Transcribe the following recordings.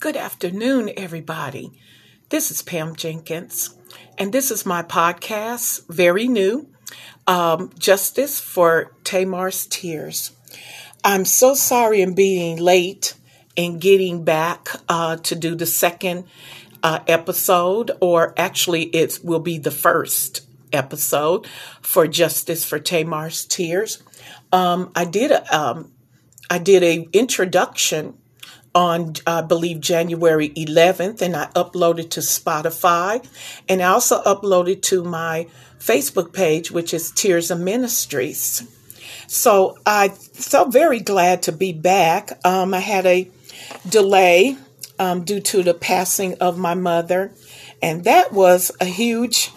Good afternoon, everybody. This is Pam Jenkins, and this is my podcast, very new um, Justice for Tamar's Tears. I'm so sorry in being late in getting back uh, to do the second uh, episode, or actually, it will be the first episode for Justice for Tamar's Tears. Um, I did a um, I did a introduction on I believe January 11th and I uploaded to Spotify and I also uploaded to my Facebook page which is Tirzah Ministries. So I felt very glad to be back. Um, I had a delay um, due to the passing of my mother and that was a huge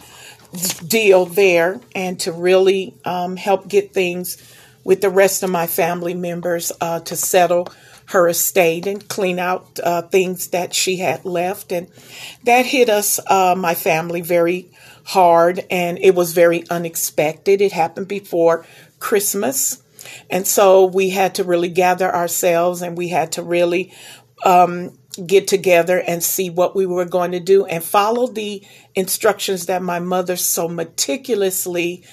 deal there and to really um, help get things with the rest of my family members uh, to settle her estate and clean out uh, things that she had left. And that hit us, uh, my family, very hard and it was very unexpected. It happened before Christmas. And so we had to really gather ourselves and we had to really um, get together and see what we were going to do and follow the instructions that my mother so meticulously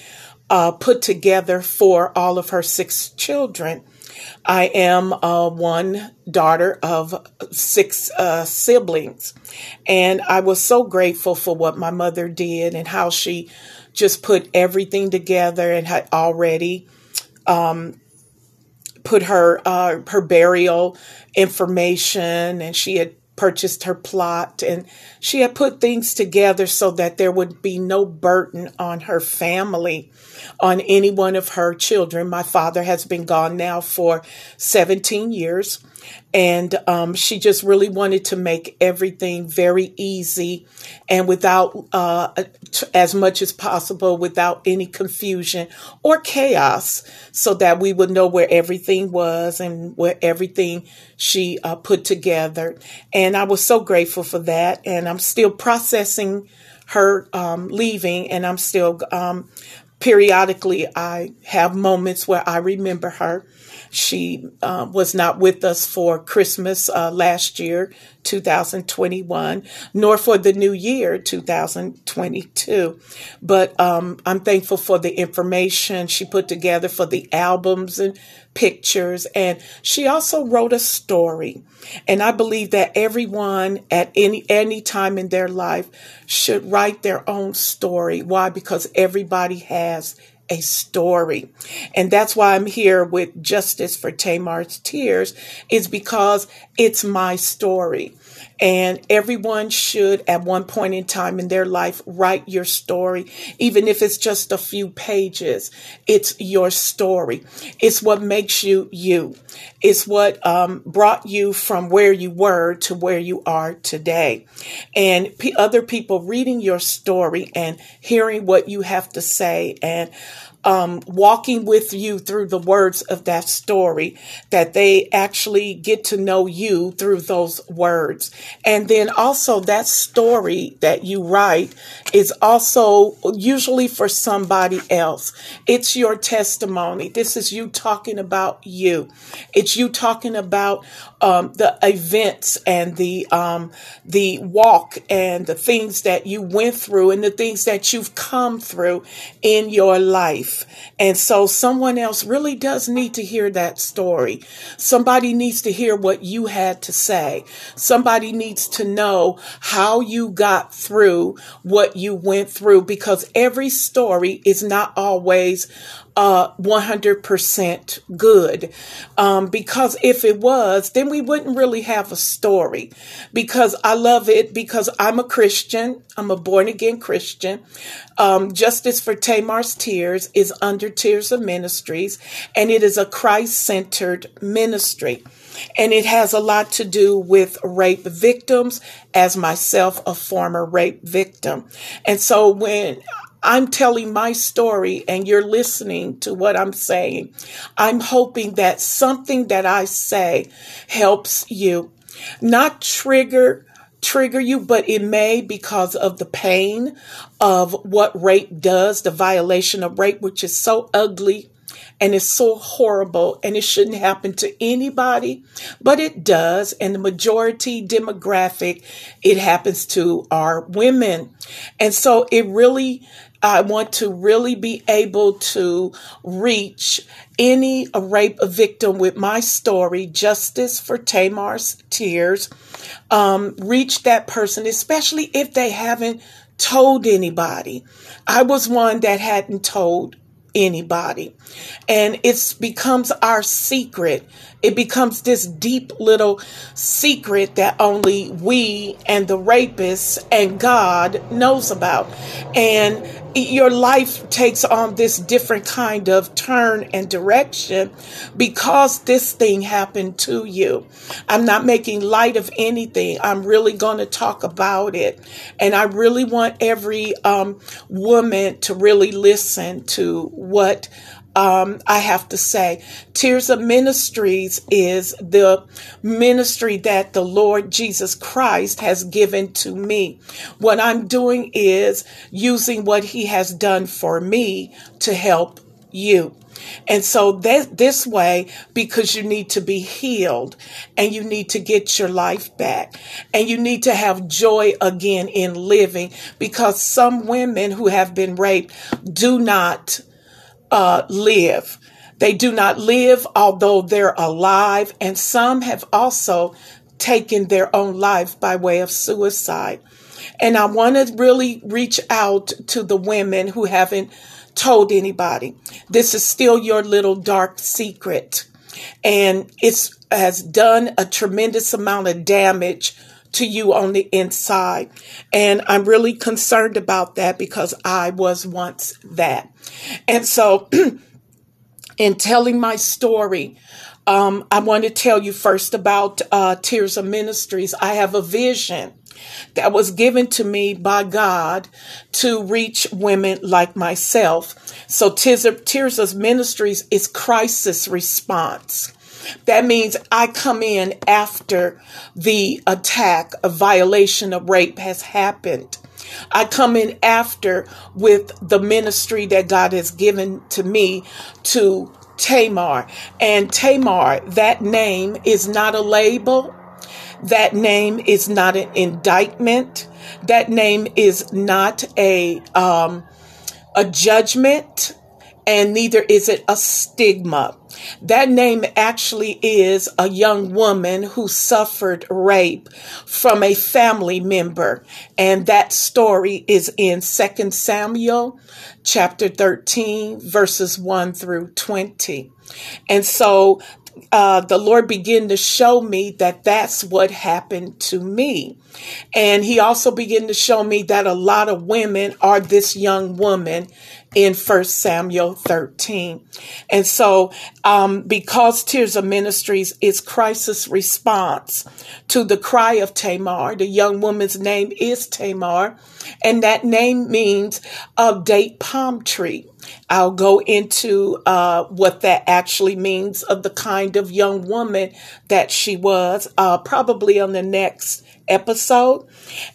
uh, put together for all of her six children. I am uh, one daughter of six uh, siblings, and I was so grateful for what my mother did and how she just put everything together and had already um, put her uh, her burial information, and she had purchased her plot and she had put things together so that there would be no burden on her family on any one of her children. My father has been gone now for 17 years and um, she just really wanted to make everything very easy and without uh, as much as possible without any confusion or chaos so that we would know where everything was and where everything she uh, put together. And i was so grateful for that. And i'm still processing her um, leaving and i'm still um, periodically i have moments where i remember her she uh, was not with us for Christmas uh, last year, 2021, nor for the new year, 2022. But um, I'm thankful for the information she put together for the albums and pictures. And she also wrote a story. And I believe that everyone at any, any time in their life should write their own story. Why? Because everybody has a story. And that's why I'm here with Justice for Tamar's Tears, is because it's my story. And everyone should, at one point in time in their life, write your story, even if it's just a few pages. It's your story. It's what makes you you. It's what um, brought you from where you were to where you are today. And p- other people reading your story and hearing what you have to say and um, walking with you through the words of that story, that they actually get to know you through those words. And then also that story that you write is also usually for somebody else. It's your testimony. This is you talking about you. It's you talking about um, the events and the um, the walk and the things that you went through and the things that you've come through in your life. And so someone else really does need to hear that story. Somebody needs to hear what you had to say. Somebody needs to know how you got through what you went through because every story is not always uh, 100% good. Um, because if it was, then we wouldn't really have a story. Because I love it because I'm a Christian. I'm a born again Christian. Um, Justice for Tamar's Tears is under Tirzah Ministries, and it is a Christ centered ministry. And it has a lot to do with rape victims, as myself, a former rape victim. And so when I'm telling my story and you're listening to what I'm saying. I'm hoping that something that I say helps you. Not trigger trigger you, but it may because of the pain of what rape does, the violation of rape, which is so ugly and it's so horrible and it shouldn't happen to anybody, but it does. And the majority demographic, it happens to our women. And so it really, I want to really be able to reach any rape victim with my story, Justice for Tamar's Tears. Um, reach that person, especially if they haven't told anybody. I was one that hadn't told anybody. And it becomes our secret. It becomes this deep little secret that only we and the rapist and God knows about. And your life takes on this different kind of turn and direction because this thing happened to you. I'm not making light of anything. I'm really going to talk about it. And I really want every um, woman to really listen to what um, I have to say, Tirzah Ministries is the ministry that the Lord Jesus Christ has given to me. What I'm doing is using what He has done for me to help you. And so that this way, because you need to be healed and you need to get your life back and you need to have joy again in living because some women who have been raped do not uh, live. They do not live, although they're alive, and some have also taken their own life by way of suicide. And I want to really reach out to the women who haven't told anybody. This is still your little dark secret. And it's has done a tremendous amount of damage to you on the inside. And I'm really concerned about that because I was once that. And so, in telling my story, um, I want to tell you first about uh, Tirzah Ministries. I have a vision that was given to me by God to reach women like myself. So Tirzah, Tears of Ministries is crisis response. That means I come in after the attack, a violation of rape has happened. I come in after with the ministry that God has given to me to Tamar. And Tamar, that name is not a label. That name is not an indictment. That name is not a um, a judgment and neither is it a stigma. That name actually is a young woman who suffered rape from a family member. And that story is in 2 Samuel chapter 13, verses 1 through 20. And so uh, the Lord began to show me that that's what happened to me. And he also began to show me that a lot of women are this young woman in First Samuel 13. And so, um, because Tirzah Ministries is crisis response to the cry of Tamar, the young woman's name is Tamar, and that name means a date palm tree. I'll go into uh, what that actually means of the kind of young woman that she was, uh, probably on the next episode.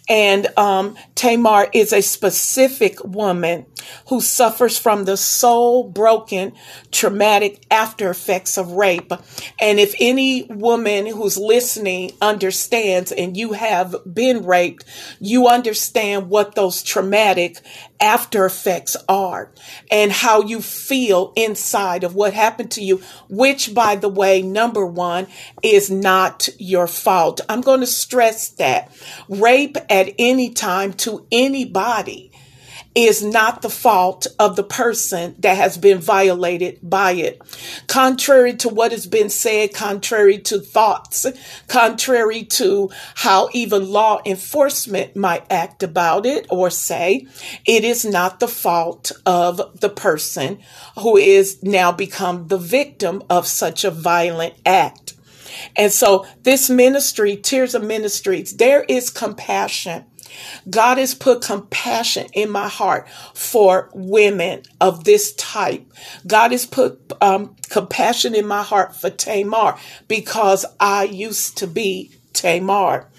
And um, Tamar is a specific woman who suffers from the soul broken traumatic after effects of rape. And if any woman who's listening understands and you have been raped, you understand what those traumatic after effects are and how you feel inside of what happened to you, which, by the way, number one, is not your fault. I'm going to stress that rape at any time to anybody is not the fault of the person that has been violated by it. Contrary to what has been said, contrary to thoughts, contrary to how even law enforcement might act about it or say, it is not the fault of the person who is now become the victim of such a violent act. And so this ministry, Tirzah Ministries, there is compassion God has put compassion in my heart for women of this type. God has put um, compassion in my heart for Tamar because I used to be Tamar.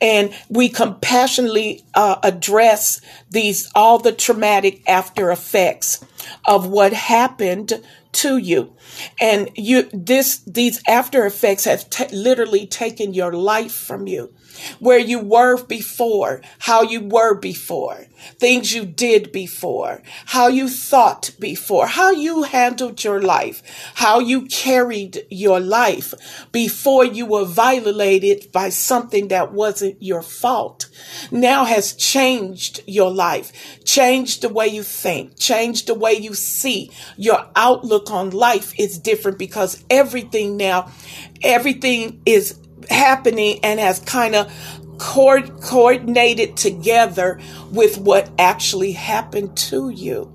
And we compassionately uh, address these, all the traumatic after effects of what happened to you. And you, this, these after effects have t- literally taken your life from you where you were before, how you were before, things you did before, how you thought before, how you handled your life, how you carried your life before you were violated by something that wasn't your fault now has changed your life, changed the way you think, changed the way you see. Your outlook on life is different because everything now, everything is happening and has kind of co- coordinated together with what actually happened to you.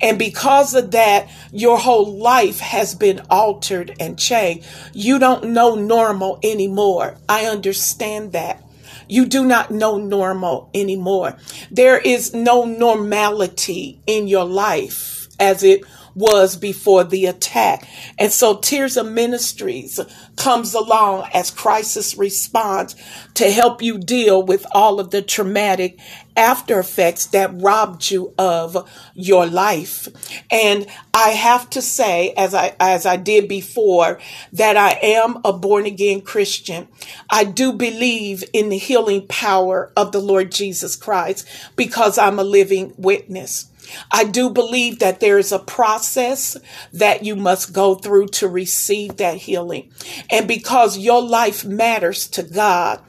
And because of that, your whole life has been altered and changed. You don't know normal anymore. I understand that. You do not know normal anymore. There is no normality in your life as it was before the attack. And so Tirzah Ministries comes along as crisis response to help you deal with all of the traumatic after effects that robbed you of your life. And I have to say, as I, as I did before, that I am a born again Christian. I do believe in the healing power of the Lord Jesus Christ because I'm a living witness. I do believe that there is a process that you must go through to receive that healing. And because your life matters to God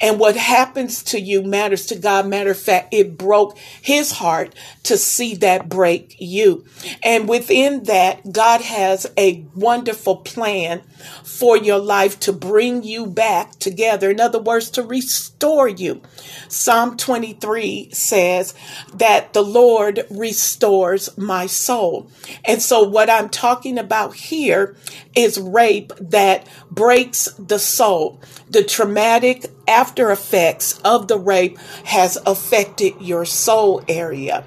and what happens to you matters to God, matter of fact, it broke his heart to see that break you. And within that, God has a wonderful plan for your life to bring you back together. In other words, to restore you. Psalm 23 says that the Lord restores my soul. And so what I'm talking about here is rape that breaks the soul. The traumatic after effects of the rape has affected your soul area.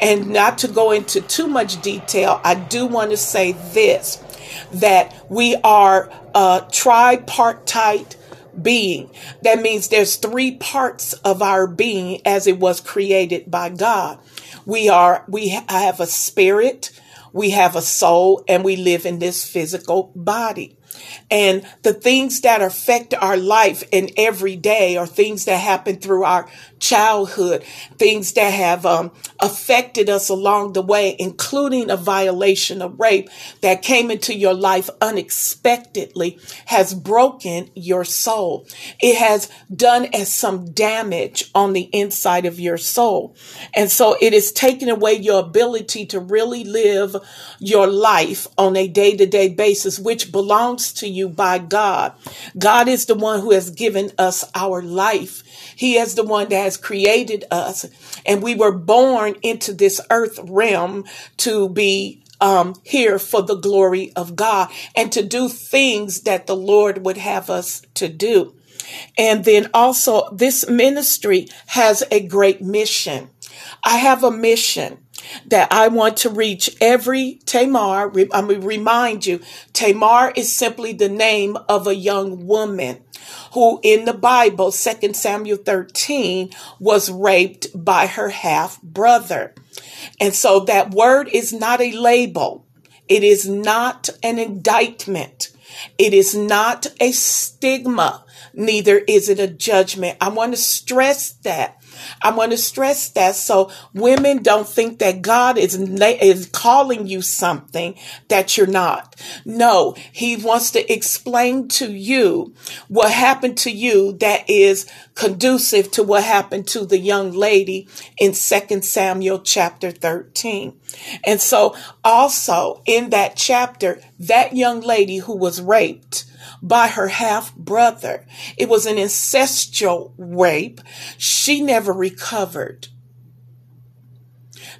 And not to go into too much detail, I do want to say this that we are a tripartite being. That means there's three parts of our being as it was created by God. We are, we have a spirit, we have a soul, and we live in this physical body. And the things that affect our life in every day are things that happen through our childhood, things that have um, affected us along the way, including a violation of rape that came into your life unexpectedly, has broken your soul. It has done as some damage on the inside of your soul. And so it is taking away your ability to really live your life on a day to day basis, which belongs to you by God. God is the one who has given us our life. He is the one that has created us and we were born into this earth realm to be um, here for the glory of God and to do things that the Lord would have us to do. And then also this ministry has a great mission. I have a mission that I want to reach every Tamar. Going to remind you, Tamar is simply the name of a young woman who in the Bible, 2 Samuel 13, was raped by her half brother. And so that word is not a label. It is not an indictment. It is not a stigma. Neither is it a judgment. I want to stress that I want to stress that so women don't think that God is, is calling you something that you're not. No, he wants to explain to you what happened to you that is conducive to what happened to the young lady in 2 Samuel chapter 13. And so also in that chapter, that young lady who was raped, by her half brother. It was an incestual rape. She never recovered.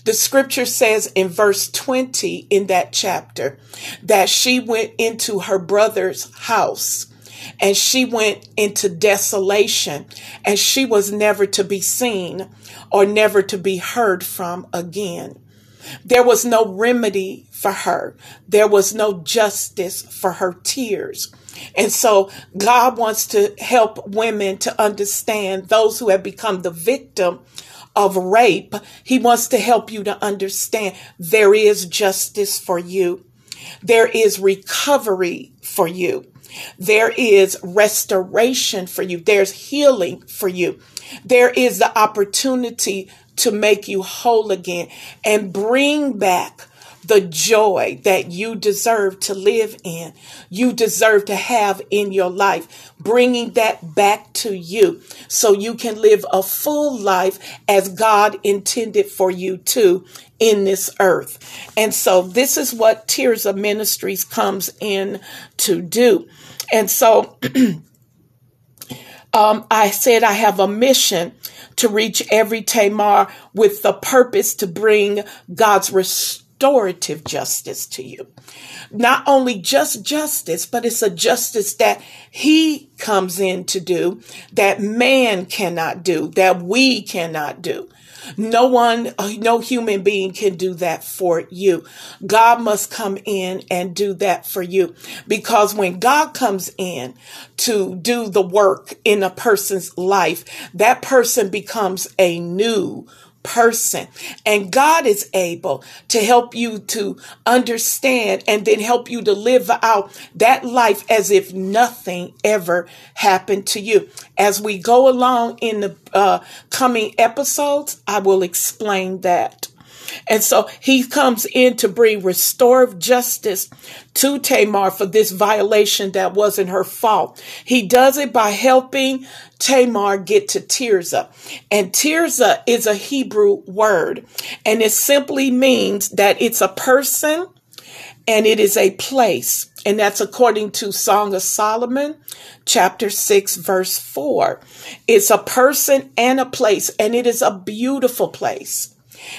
The scripture says in verse 20 in that chapter that she went into her brother's house and she went into desolation and she was never to be seen or never to be heard from again. There was no remedy for her. There was no justice for her tears. And so God wants to help women to understand those who have become the victim of rape. He wants to help you to understand there is justice for you. There is recovery for you. There is restoration for you. There's healing for you. There is the opportunity to make you whole again and bring back the joy that you deserve to live in, you deserve to have in your life, bringing that back to you so you can live a full life as God intended for you to in this earth. And so this is what Tirzah Ministries comes in to do. And so um, I said I have a mission to reach every Tamar with the purpose to bring God's restorative justice to you. Not only just justice, but it's a justice that he comes in to do that man cannot do, that we cannot do. No one, no human being can do that for you. God must come in and do that for you. Because when God comes in to do the work in a person's life, that person becomes a new person. And God is able to help you to understand and then help you to live out that life as if nothing ever happened to you. As we go along in the uh, coming episodes, I will explain that. And so he comes in to bring restorative justice to Tamar for this violation that wasn't her fault. He does it by helping Tamar get to Tirzah. And Tirzah is a Hebrew word, and it simply means that it's a person and it is a place. And that's according to Song of Solomon, chapter 6, verse 4. It's a person and a place, and it is a beautiful place.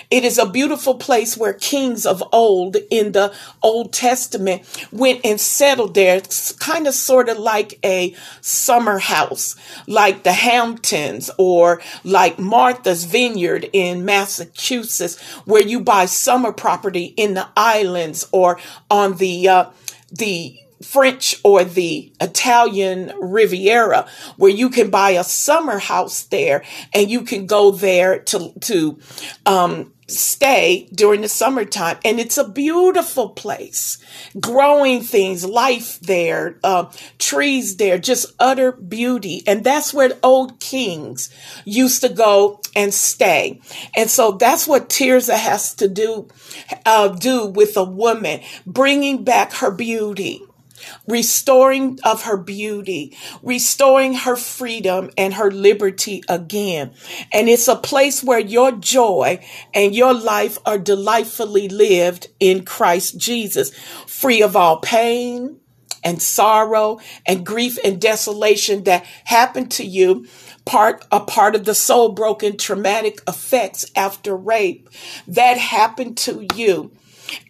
It is a beautiful place where kings of old in the Old Testament went and settled there. It's kind of sort of like a summer house, like the Hamptons or like Martha's Vineyard in Massachusetts, where you buy summer property in the islands or on the, uh, the French or the Italian Riviera, where you can buy a summer house there and you can go there to, to, um, stay during the summertime. And it's a beautiful place. Growing things life there uh, trees there just utter beauty. And that's where old kings used to go and stay. And so that's what Tirzah has to do uh, do with a woman bringing back her beauty restoring of her beauty, restoring her freedom and her liberty again. And it's a place where your joy and your life are delightfully lived in Christ Jesus, free of all pain and sorrow and grief and desolation that happened to you part a part of the soul broken traumatic effects after rape that happened to you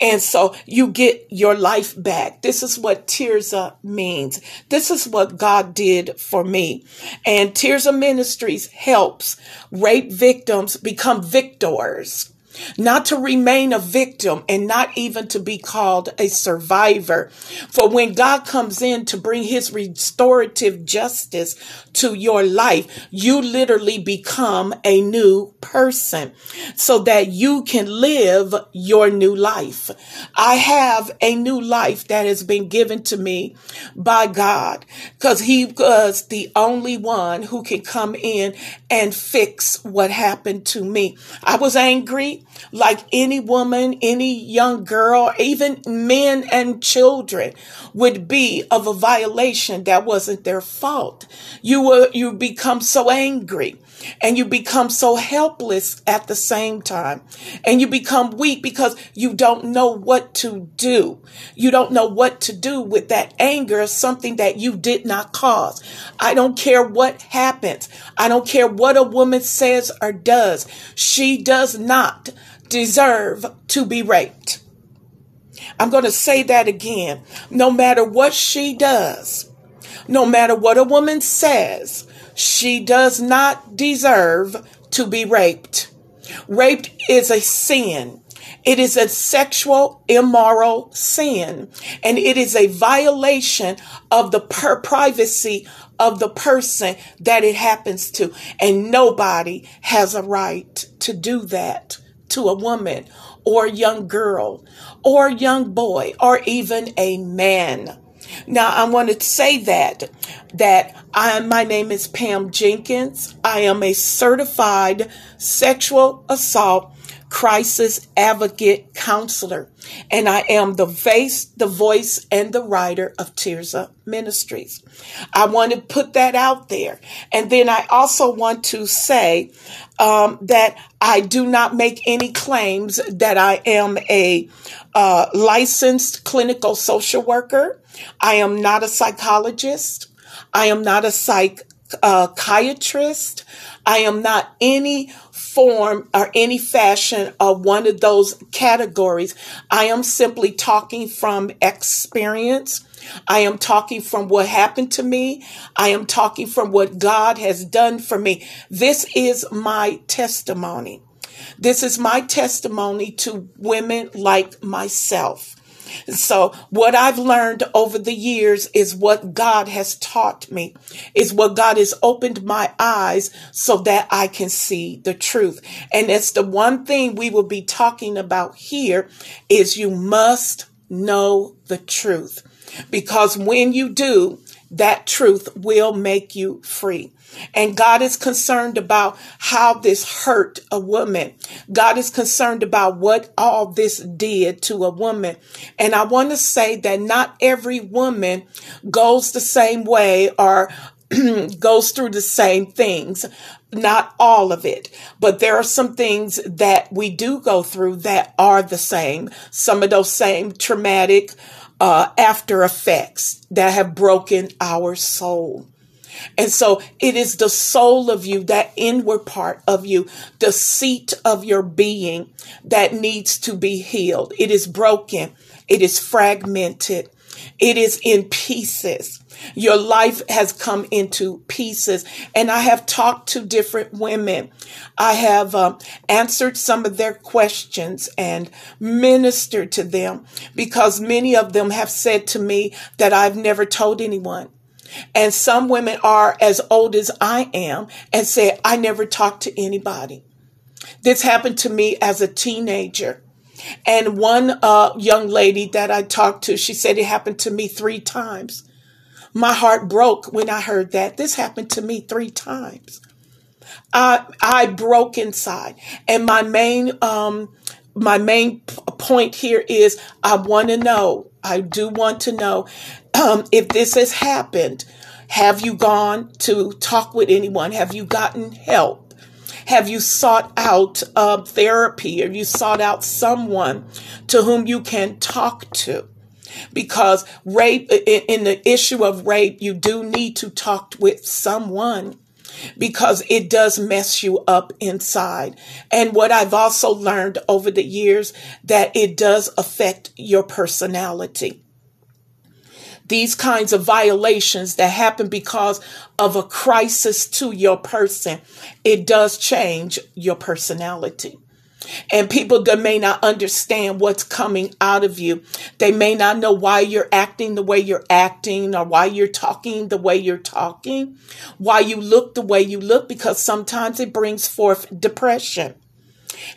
and so you get your life back. This is what Tirzah means. This is what God did for me. And Tirzah Ministries helps rape victims become victors not to remain a victim and not even to be called a survivor. For when God comes in to bring his restorative justice to your life, you literally become a new person so that you can live your new life. I have a new life that has been given to me by God because he was the only one who can come in and fix what happened to me. I was angry like any woman, any young girl, even men and children would be of a violation that wasn't their fault. You were, you become so angry and you become so helpless at the same time and you become weak because you don't know what to do. You don't know what to do with that anger, something that you did not cause. I don't care what happens. I don't care what a woman says or does. She does not deserve to be raped. I'm going to say that again. No matter what she does, no matter what a woman says, she does not deserve to be raped. Rape is a sin. It is a sexual immoral sin and it is a violation of the per- privacy of the person that it happens to. And nobody has a right to do that to a woman or a young girl or a young boy or even a man. Now I want to say that that I my name is Pam Jenkins. I am a certified sexual assault crisis advocate counselor, and I am the face, the voice, and the writer of Tirzah Ministries. I want to put that out there. And then I also want to say um, that I do not make any claims that I am a uh, licensed clinical social worker. I am not a psychologist. I am not a psych, uh, psychiatrist. I am not any form or any fashion of one of those categories. I am simply talking from experience. I am talking from what happened to me. I am talking from what God has done for me. This is my testimony. This is my testimony to women like myself. So what I've learned over the years is what God has taught me, is what God has opened my eyes so that I can see the truth. And it's the one thing we will be talking about here is you must know the truth. Because when you do, that truth will make you free. And God is concerned about how this hurt a woman. God is concerned about what all this did to a woman. And I want to say that not every woman goes the same way or goes through the same things. Not all of it, but there are some things that we do go through that are the same. Some of those same traumatic uh, after effects that have broken our soul. And so it is the soul of you, that inward part of you, the seat of your being that needs to be healed. It is broken. It is fragmented. It is in pieces. Your life has come into pieces. And I have talked to different women. I have um, answered some of their questions and ministered to them because many of them have said to me that I've never told anyone. And some women are as old as I am and say, I never talked to anybody. This happened to me as a teenager. And one uh, young lady that I talked to, she said it happened to me three times. My heart broke when I heard that. This happened to me three times. I I broke inside, and my main um my main p- point here is I want to know. I do want to know um, if this has happened. Have you gone to talk with anyone? Have you gotten help? Have you sought out uh, therapy? Have you sought out someone to whom you can talk to? Because rape, in the issue of rape, you do need to talk with someone because it does mess you up inside. And what I've also learned over the years that it does affect your personality these kinds of violations that happen because of a crisis to your person, it does change your personality. And people that may not understand what's coming out of you. They may not know why you're acting the way you're acting or why you're talking the way you're talking, why you look the way you look, because sometimes it brings forth depression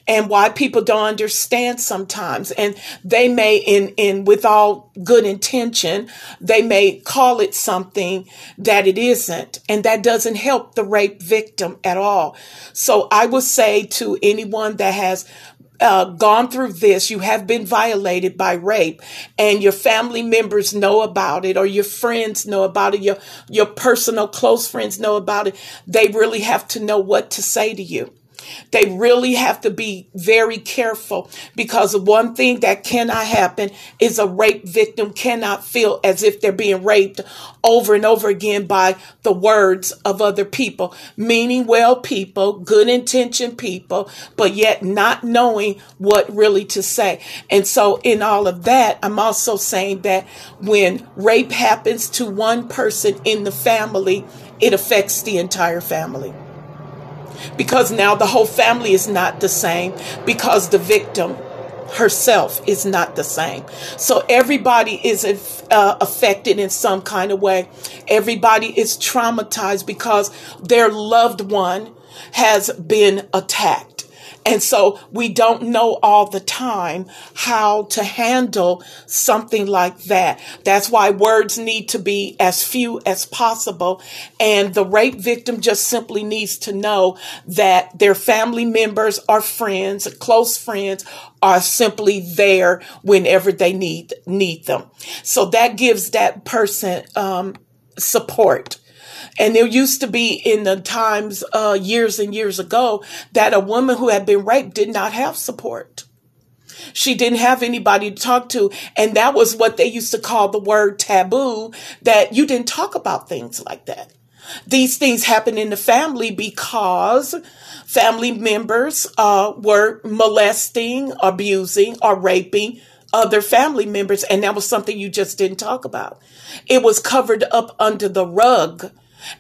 and why people don't understand sometimes. And they may, in, in, with all good intention, they may call it something that it isn't. And that doesn't help the rape victim at all. So I would say to anyone that has uh, gone through this, you have been violated by rape, and your family members know about it, or your friends know about it, your your personal close friends know about it. They really have to know what to say to you. They really have to be very careful because one thing that cannot happen is a rape victim cannot feel as if they're being raped over and over again by the words of other people, meaning well people, good intention people, but yet not knowing what really to say. And so in all of that, I'm also saying that when rape happens to one person in the family, it affects the entire family because now the whole family is not the same because the victim herself is not the same. So everybody is uh, affected in some kind of way. Everybody is traumatized because their loved one has been attacked. And so we don't know all the time how to handle something like that. That's why words need to be as few as possible. And the rape victim just simply needs to know that their family members or friends, close friends, are simply there whenever they need need them. So that gives that person um, support. And there used to be in the times, uh, years and years ago, that a woman who had been raped did not have support. She didn't have anybody to talk to. And that was what they used to call the word taboo, that you didn't talk about things like that. These things happen in the family because family members uh, were molesting, abusing, or raping other family members, and that was something you just didn't talk about. It was covered up under the rug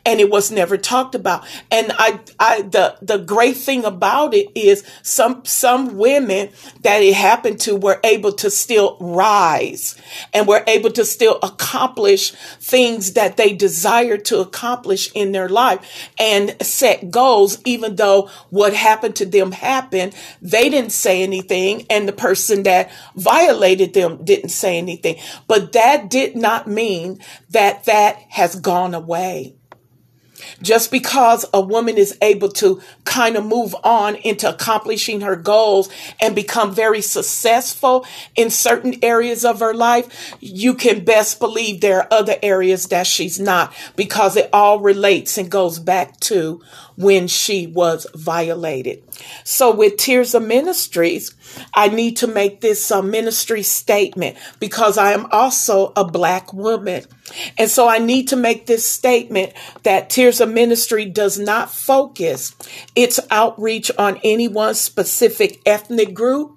and it was never talked about. And I, I, the, the great thing about it is some, some women that it happened to were able to still rise and were able to still accomplish things that they desired to accomplish in their life and set goals, even though what happened to them happened. They didn't say anything and the person that violated them didn't say anything. But that did not mean that that has gone away. Just because a woman is able to kind of move on into accomplishing her goals and become very successful in certain areas of her life, you can best believe there are other areas that she's not because it all relates and goes back to when she was violated. So with Tirzah Ministries, I need to make this a ministry statement because I am also a black woman. And so I need to make this statement that Tirzah Ministry does not focus its outreach on any one specific ethnic group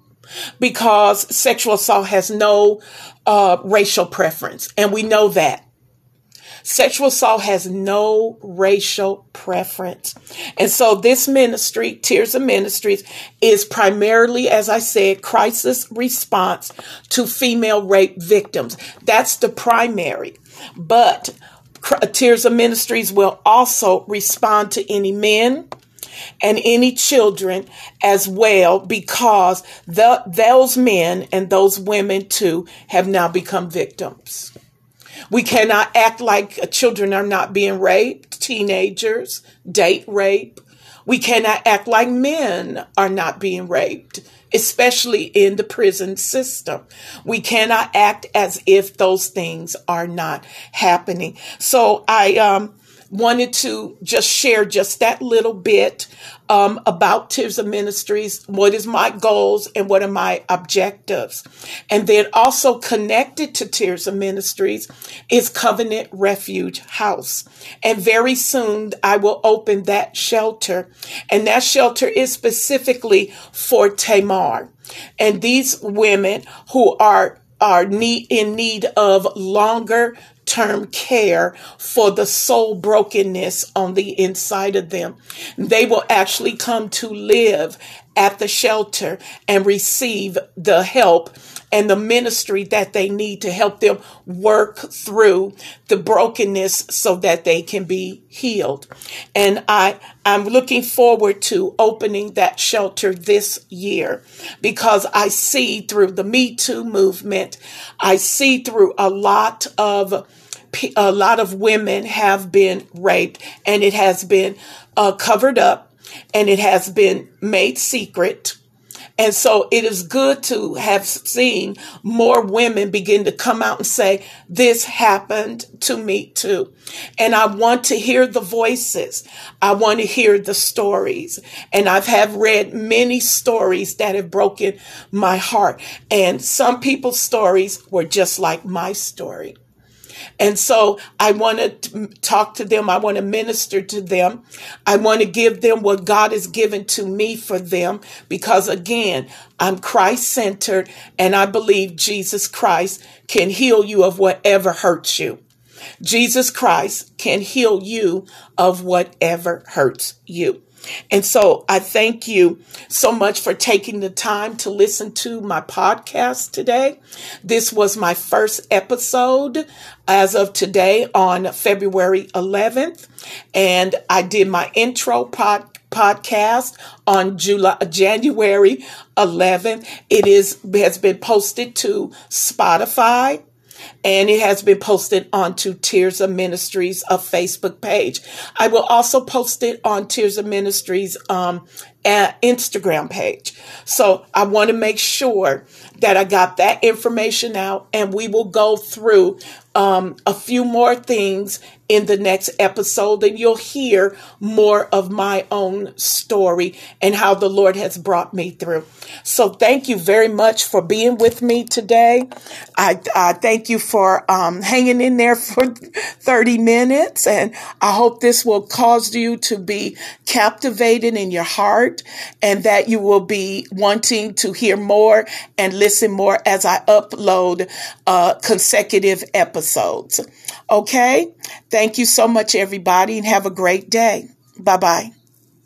because sexual assault has no uh, racial preference. And we know that. Sexual assault has no racial preference. And so this ministry, Tirzah Ministries, is primarily, as I said, crisis response to female rape victims. That's the primary. But Tirzah Ministries will also respond to any men and any children as well because the, those men and those women too have now become victims. We cannot act like uh, children are not being raped, teenagers, date rape. We cannot act like men are not being raped, especially in the prison system. We cannot act as if those things are not happening. So I um, wanted to just share just that little bit um, about of Ministries, what is my goals and what are my objectives. And then also connected to Tirzah Ministries is Covenant Refuge House. And very soon I will open that shelter. And that shelter is specifically for Tamar. And these women who are are need, in need of longer term care for the soul brokenness on the inside of them. They will actually come to live at the shelter and receive the help and the ministry that they need to help them work through the brokenness so that they can be healed. And I, I'm looking forward to opening that shelter this year because I see through the Me Too movement, I see through a lot of a lot of women have been raped and it has been uh, covered up and it has been made secret. And so it is good to have seen more women begin to come out and say, this happened to me too. And I want to hear the voices. I want to hear the stories. And I've have read many stories that have broken my heart. And some people's stories were just like my story. And so I want to talk to them. I want to minister to them. I want to give them what God has given to me for them because again, I'm Christ centered and I believe Jesus Christ can heal you of whatever hurts you. Jesus Christ can heal you of whatever hurts you. And so I thank you so much for taking the time to listen to my podcast today. This was my first episode as of today on February 11th. And I did my intro pod, podcast on July, January 11th. It is has been posted to Spotify and it has been posted onto Tirzah Ministries a Facebook page. I will also post it on Tirzah Ministries um, Instagram page. So I want to make sure that I got that information out and we will go through um, a few more things in the next episode and you'll hear more of my own story and how the Lord has brought me through. So thank you very much for being with me today. I, I thank you for um, hanging in there for 30 minutes and I hope this will cause you to be captivated in your heart and that you will be wanting to hear more and listen more as I upload uh, consecutive episodes. Okay? Thank you so much, everybody, and have a great day. Bye bye.